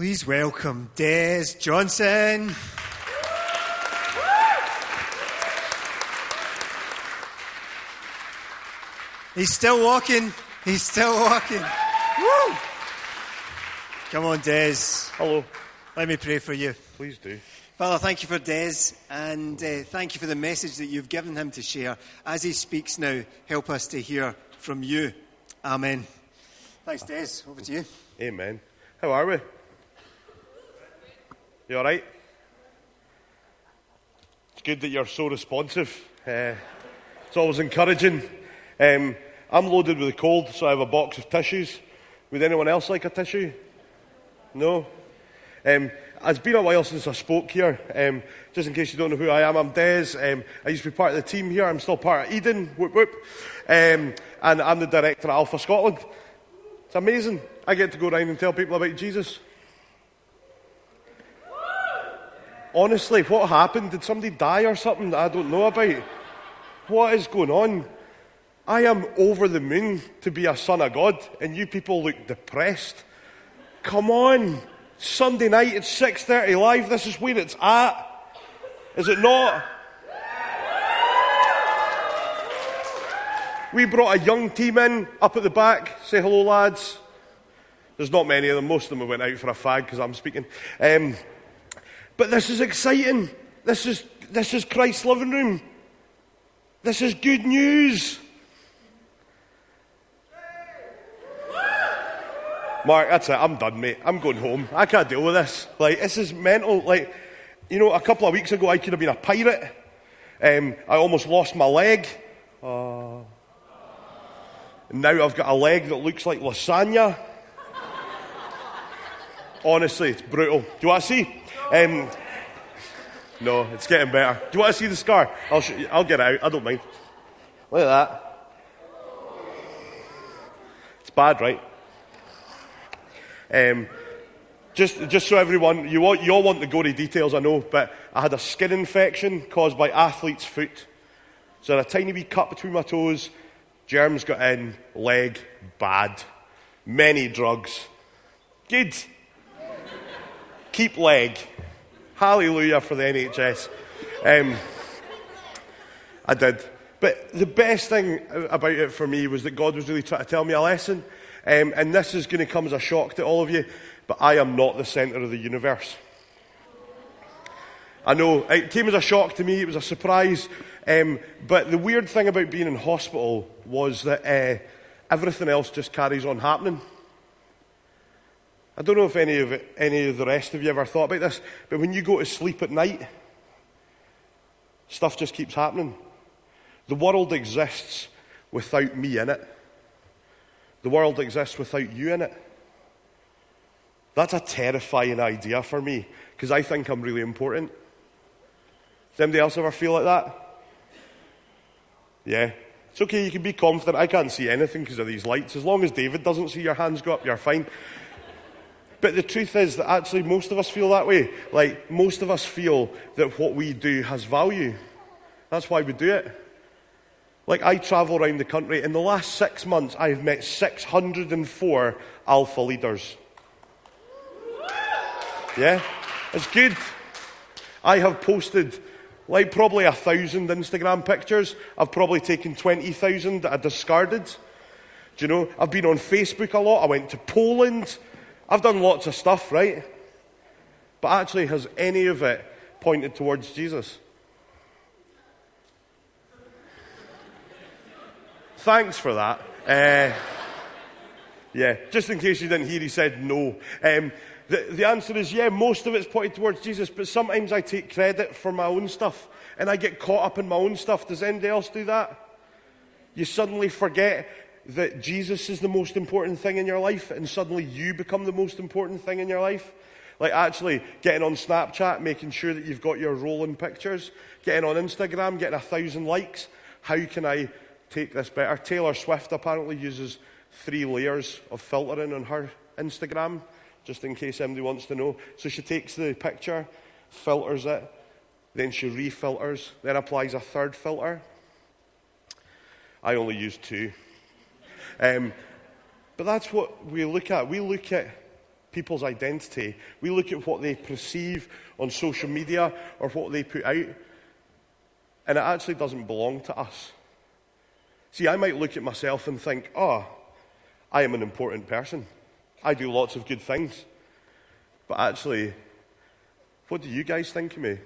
Please welcome Dez Johnston. He's still walking. He's still walking. Woo! Come on, Dez. Hello. Let me pray for you. Please do. Father, thank you for Dez and uh, thank you for the message that you've given him to share. As he speaks now, help us to hear from you. Amen. Thanks, Dez. Over to you. Amen. How are we? You all right? It's good that you're so responsive. Uh, it's always encouraging. Um, I'm loaded with a cold, so I have a box of tissues. Would anyone else like a tissue? No? Um, it's been a while since I spoke here. Um, just in case you don't know who I am, I'm Dez. Um, I used to be part of the team here. I'm still part of Eden. Whoop whoop. Um, and I'm the director at Alpha Scotland. It's amazing. I get to go around and tell people about Jesus. Honestly, what happened? Did somebody die or something that I don't know about? What is going on? I am over the moon to be a son of God, and you people look depressed. Come on. Sunday night at 6.30 live, this is where it's at. Is it not? We brought a young team in up at the back. Say hello, lads. There's not many of them. Most of them went out for a fag because I'm speaking. Um, but this is exciting. This is, this is Christ's living room. This is good news. Mark, that's it. I'm done, mate. I'm going home. I can't deal with this. Like, this is mental. Like, you know, a couple of weeks ago, I could have been a pirate. Um, I almost lost my leg. Uh, now I've got a leg that looks like lasagna. Honestly, it's brutal. Do you want to see? Um, no, it's getting better. Do you want to see the scar? I'll, sh- I'll get out. I don't mind. Look at that. It's bad, right? Um, just, just so everyone, you, want, you all want the gory details, I know, but I had a skin infection caused by athlete's foot. So I had a tiny wee cut between my toes, germs got in, leg, bad. Many drugs. Good. Keep leg. Hallelujah for the NHS. Um, I did. But the best thing about it for me was that God was really trying to tell me a lesson. Um, and this is going to come as a shock to all of you, but I am not the centre of the universe. I know it came as a shock to me, it was a surprise. Um, but the weird thing about being in hospital was that uh, everything else just carries on happening. I don't know if any of, any of the rest of you ever thought about this, but when you go to sleep at night, stuff just keeps happening. The world exists without me in it. The world exists without you in it. That's a terrifying idea for me because I think I'm really important. Does anybody else ever feel like that? Yeah. It's okay, you can be confident. I can't see anything because of these lights. As long as David doesn't see your hands go up, you're fine. But the truth is that actually most of us feel that way. Like, most of us feel that what we do has value. That's why we do it. Like, I travel around the country. In the last six months, I've met 604 alpha leaders. Yeah? It's good. I have posted like probably a thousand Instagram pictures. I've probably taken 20,000 that I discarded. Do you know? I've been on Facebook a lot. I went to Poland. I've done lots of stuff, right? But actually, has any of it pointed towards Jesus? Thanks for that. Uh, yeah, just in case you didn't hear, he said no. Um, the, the answer is yeah, most of it's pointed towards Jesus, but sometimes I take credit for my own stuff and I get caught up in my own stuff. Does anybody else do that? You suddenly forget that Jesus is the most important thing in your life, and suddenly you become the most important thing in your life. Like actually getting on Snapchat, making sure that you've got your rolling pictures, getting on Instagram, getting a thousand likes. How can I take this better? Taylor Swift apparently uses three layers of filtering on her Instagram, just in case anybody wants to know. So she takes the picture, filters it, then she refilters, then applies a third filter. I only use two. Um, but that's what we look at. We look at people's identity. We look at what they perceive on social media or what they put out, and it actually doesn't belong to us. See, I might look at myself and think, oh, I am an important person. I do lots of good things. But actually, what do you guys think of me?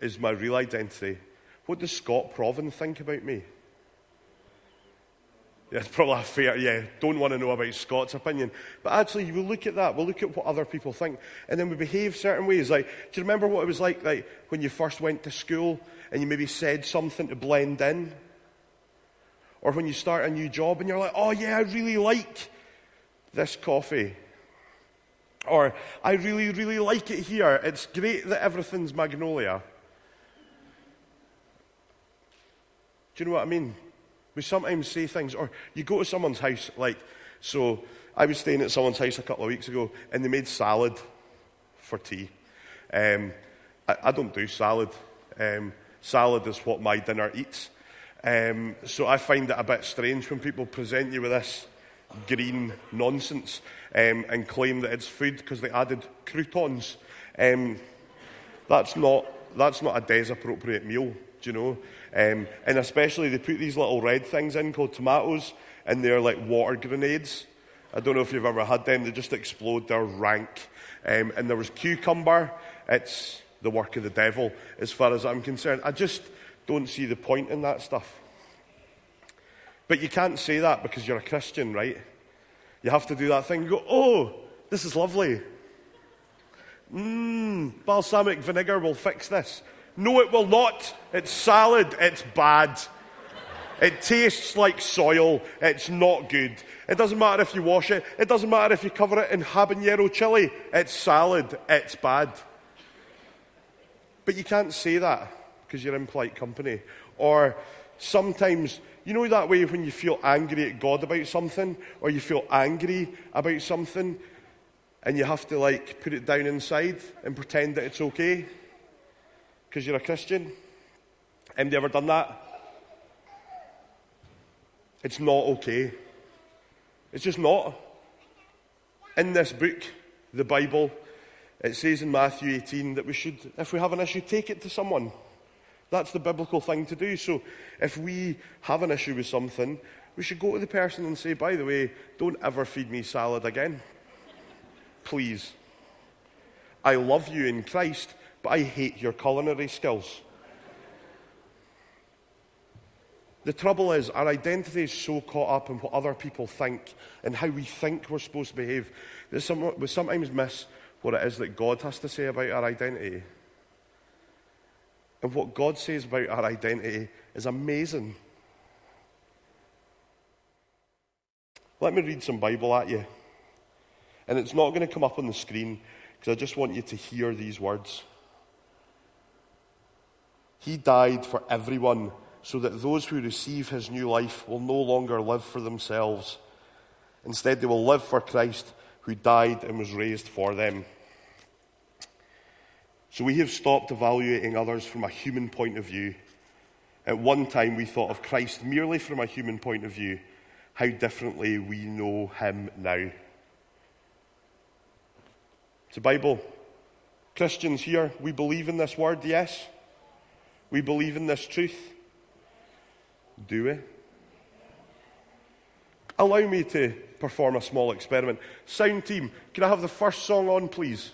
Is my real identity. What does Scott Proven think about me? It's probably a fair, yeah, don't want to know about Scott's opinion. But actually, we look at that, we'll look at what other people think, and then we behave certain ways. Like, do you remember what it was like, like when you first went to school and you maybe said something to blend in? Or when you start a new job and you're like, oh yeah, I really like this coffee. Or I really, really like it here. It's great that everything's magnolia. Do you know what I mean? We sometimes say things, or you go to someone's house, like, so I was staying at someone's house a couple of weeks ago, and they made salad for tea. Um, I, I, don't do salad. Um, salad is what my dinner eats. Um, so I find it a bit strange when people present you with this green nonsense um, and claim that it's food because they added croutons. Um, that's not that's not a Dez appropriate meal, do you know? Um, and especially they put these little red things in called tomatoes, and they're like water grenades. I don't know if you've ever had them. They just explode. They're rank. Um, and there was cucumber. It's the work of the devil, as far as I'm concerned. I just don't see the point in that stuff. But you can't say that because you're a Christian, right? You have to do that thing. You go, oh, this is lovely. Mmm, balsamic vinegar will fix this. No, it will not. It's salad. It's bad. It tastes like soil. It's not good. It doesn't matter if you wash it. It doesn't matter if you cover it in habanero chili. It's salad. It's bad. But you can't say that because you're in polite company. Or sometimes, you know that way when you feel angry at God about something, or you feel angry about something, and you have to like put it down inside and pretend that it's okay? Because you're a Christian? Anybody ever done that? It's not okay. It's just not. In this book, the Bible, it says in Matthew 18 that we should, if we have an issue, take it to someone. That's the biblical thing to do. So if we have an issue with something, we should go to the person and say, by the way, don't ever feed me salad again. Please. I love you in Christ, but I hate your culinary skills. The trouble is, our identity is so caught up in what other people think and how we think we're supposed to behave that we sometimes miss what it is that God has to say about our identity. And what God says about our identity is amazing. Let me read some Bible at you. And it's not going to come up on the screen because I just want you to hear these words. He died for everyone so that those who receive his new life will no longer live for themselves. Instead, they will live for Christ who died and was raised for them. So we have stopped evaluating others from a human point of view. At one time, we thought of Christ merely from a human point of view. How differently we know him now. It's a Bible. Christians here, we believe in this word, yes? We believe in this truth. Do we? Allow me to perform a small experiment. Sound team, can I have the first song on, please?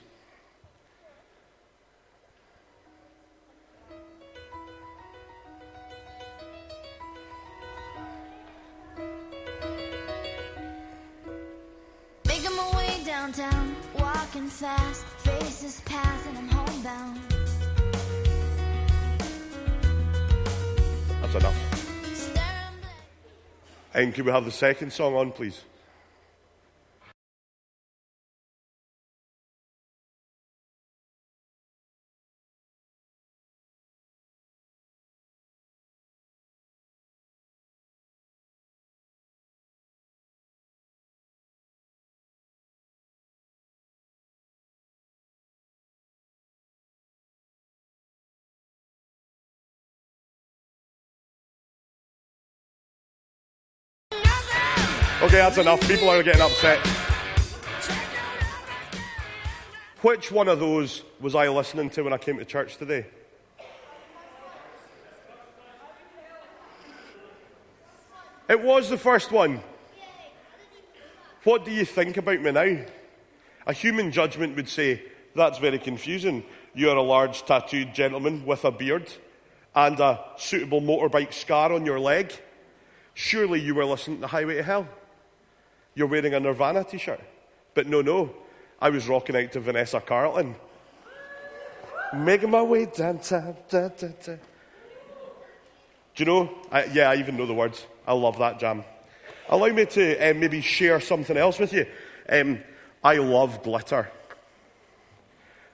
Making my way downtown, walking fast, faces pass, and I'm homebound. That's enough. And can we have the second song on, please? Okay, that's enough. People are getting upset. Which one of those was I listening to when I came to church today? It was the first one. What do you think about me now? A human judgment would say, that's very confusing. You're a large tattooed gentleman with a beard and a suitable motorbike scar on your leg. Surely you were listening to Highway to Hell. You're wearing a Nirvana t shirt. But no, no. I was rocking out to Vanessa Carlton. Making my way downtown. Da, da, da. Do you know? I, yeah, I even know the words. I love that jam. Allow me to uh, maybe share something else with you. Um, I love glitter.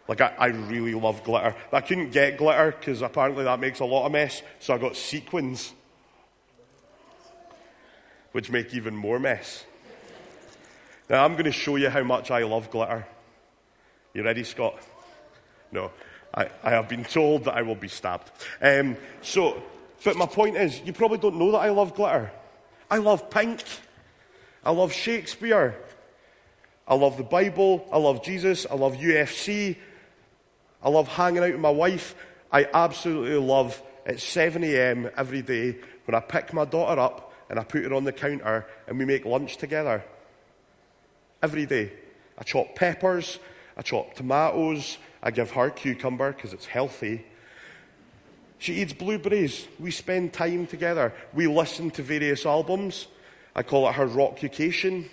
Like, I, I really love glitter. But I couldn't get glitter because apparently that makes a lot of mess, so I got sequins, which make even more mess. Now, I'm going to show you how much I love glitter. You ready, Scott? No. I, I have been told that I will be stabbed. Um, so, but my point is, you probably don't know that I love glitter. I love pink. I love Shakespeare. I love the Bible. I love Jesus. I love UFC. I love hanging out with my wife. I absolutely love at 7 a.m. every day when I pick my daughter up and I put her on the counter and we make lunch together. Every day. I chop peppers, I chop tomatoes, I give her cucumber because it's healthy. She eats blueberries. We spend time together. We listen to various albums. I call it her rockucation.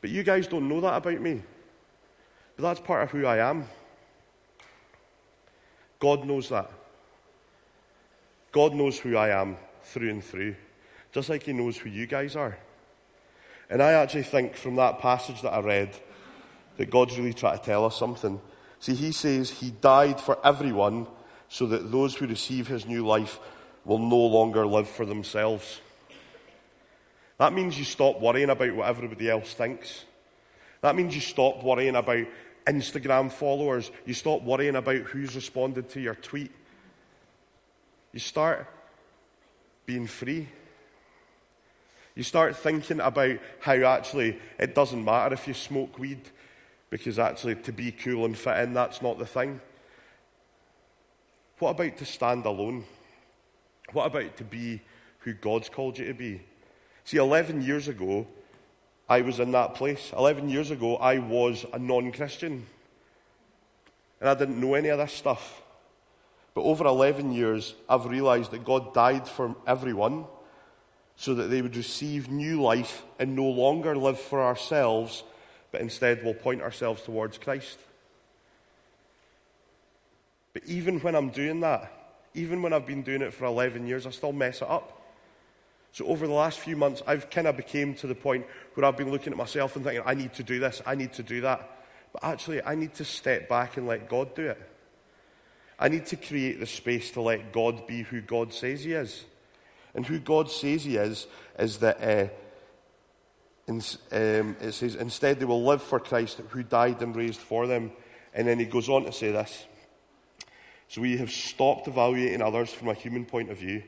But you guys don't know that about me. But that's part of who I am. God knows that. God knows who I am through and through, just like He knows who you guys are. And I actually think from that passage that I read that God's really trying to tell us something. See, He says He died for everyone so that those who receive His new life will no longer live for themselves. That means you stop worrying about what everybody else thinks. That means you stop worrying about Instagram followers. You stop worrying about who's responded to your tweet. You start being free. You start thinking about how actually it doesn't matter if you smoke weed, because actually to be cool and fit in, that's not the thing. What about to stand alone? What about to be who God's called you to be? See, 11 years ago, I was in that place. 11 years ago, I was a non Christian. And I didn't know any of this stuff. But over 11 years, I've realized that God died for everyone so that they would receive new life and no longer live for ourselves, but instead will point ourselves towards Christ. But even when I'm doing that, even when I've been doing it for 11 years, I still mess it up. So over the last few months, I've kind of became to the point where I've been looking at myself and thinking, I need to do this, I need to do that. But actually, I need to step back and let God do it. I need to create the space to let God be who God says He is. And who God says He is, is that uh, in, um, it says, instead they will live for Christ who died and raised for them. And then He goes on to say this. So we have stopped evaluating others from a human point of view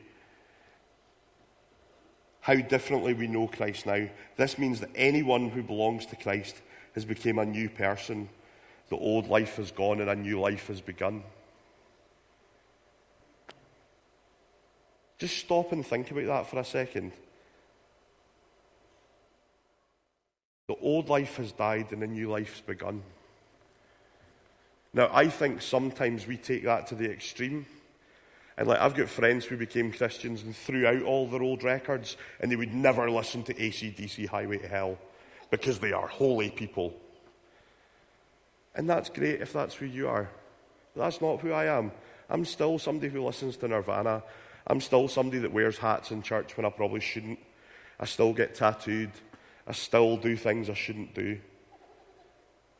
how differently we know Christ now. This means that anyone who belongs to Christ has become a new person. The old life has gone and a new life has begun. Just stop and think about that for a second. The old life has died and a new life's begun. Now, I think sometimes we take that to the extreme. And like I've got friends who became Christians and threw out all their old records and they would never listen to ACDC Highway to Hell because they are holy people. And that's great if that's who you are. But that's not who I am. I'm still somebody who listens to Nirvana. I'm still somebody that wears hats in church when I probably shouldn't. I still get tattooed. I still do things I shouldn't do.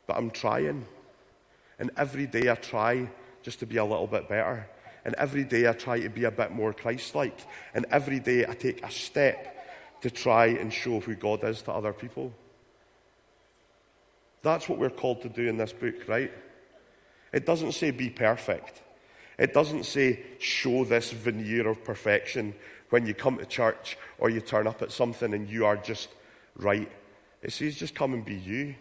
But I'm trying. And every day I try just to be a little bit better. And every day I try to be a bit more Christ like. And every day I take a step to try and show who God is to other people. That's what we're called to do in this book, right? It doesn't say be perfect. It doesn't say show this veneer of perfection when you come to church or you turn up at something and you are just right. It says just come and be you.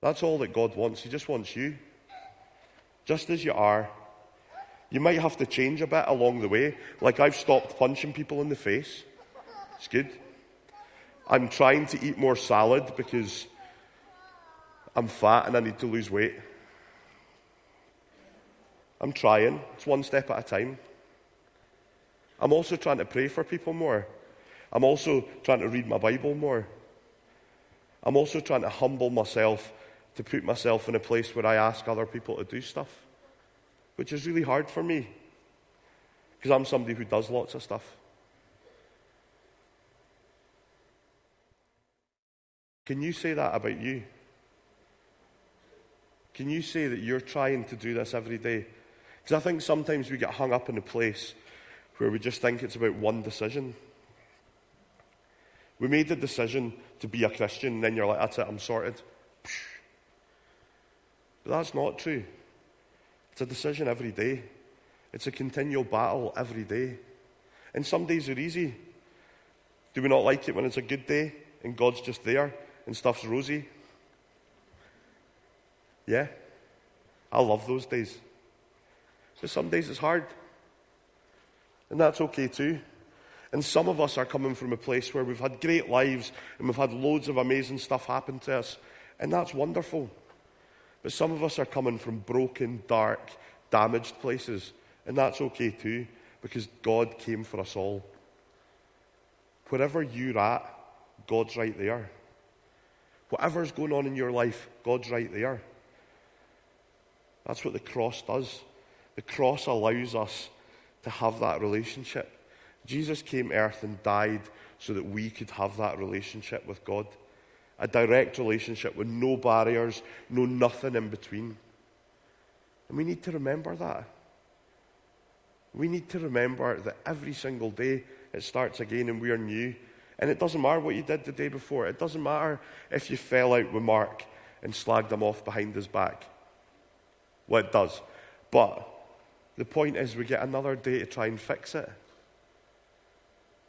That's all that God wants. He just wants you. Just as you are. You might have to change a bit along the way. Like I've stopped punching people in the face. It's good. I'm trying to eat more salad because I'm fat and I need to lose weight. I'm trying. It's one step at a time. I'm also trying to pray for people more. I'm also trying to read my Bible more. I'm also trying to humble myself to put myself in a place where I ask other people to do stuff, which is really hard for me because I'm somebody who does lots of stuff. Can you say that about you? Can you say that you're trying to do this every day? Because I think sometimes we get hung up in a place where we just think it's about one decision. We made the decision to be a Christian, and then you're like, that's it, I'm sorted. But that's not true. It's a decision every day, it's a continual battle every day. And some days are easy. Do we not like it when it's a good day and God's just there and stuff's rosy? Yeah. I love those days. But some days it's hard. And that's okay too. And some of us are coming from a place where we've had great lives and we've had loads of amazing stuff happen to us. And that's wonderful. But some of us are coming from broken, dark, damaged places. And that's okay too, because God came for us all. Wherever you're at, God's right there. Whatever's going on in your life, God's right there. That's what the cross does. The cross allows us to have that relationship. Jesus came earth and died so that we could have that relationship with God. A direct relationship with no barriers, no nothing in between. And we need to remember that. We need to remember that every single day it starts again and we are new. And it doesn't matter what you did the day before. It doesn't matter if you fell out with Mark and slagged him off behind his back. Well, it does. But the point is, we get another day to try and fix it.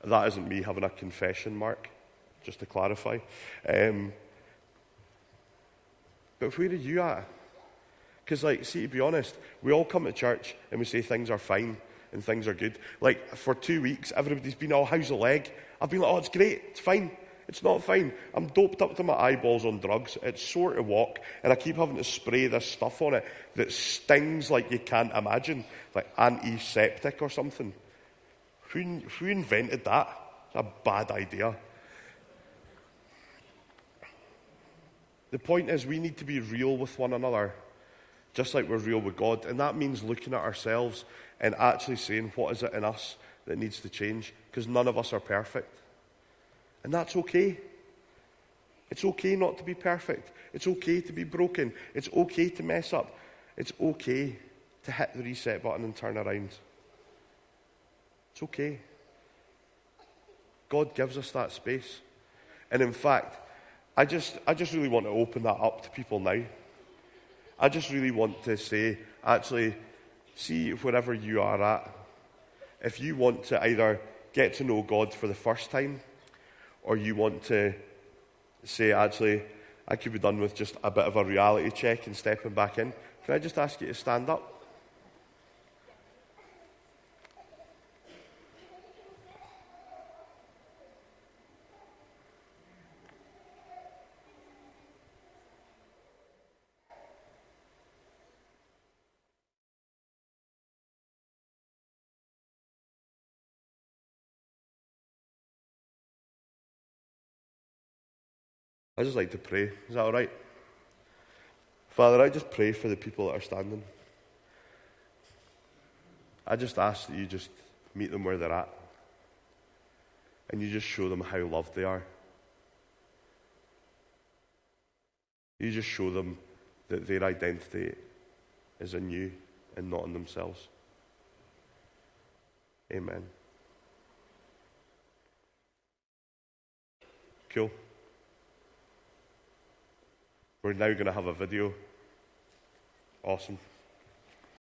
That isn't me having a confession, Mark, just to clarify. Um, but where are you at? Because, like, see, to be honest, we all come to church and we say things are fine and things are good. Like, for two weeks, everybody's been, oh, how's the leg? I've been like, oh, it's great, it's fine. It's not fine. I'm doped up to my eyeballs on drugs. It's sore to walk, and I keep having to spray this stuff on it that stings like you can't imagine, like antiseptic or something. Who, who invented that? It's a bad idea. The point is, we need to be real with one another, just like we're real with God. And that means looking at ourselves and actually saying, what is it in us that needs to change? Because none of us are perfect. And that's okay. It's okay not to be perfect. It's okay to be broken. It's okay to mess up. It's okay to hit the reset button and turn around. It's okay. God gives us that space. And in fact, I just, I just really want to open that up to people now. I just really want to say, actually, see wherever you are at, if you want to either get to know God for the first time or you want to say, actually, I could be done with just a bit of a reality check and stepping back in, can I just ask you to stand up? I just like to pray. Is that all right? Father, I just pray for the people that are standing. I just ask that you just meet them where they're at. And you just show them how loved they are. You just show them that their identity is in you and not in themselves. Amen. Cool. We're now going to have a video. Awesome.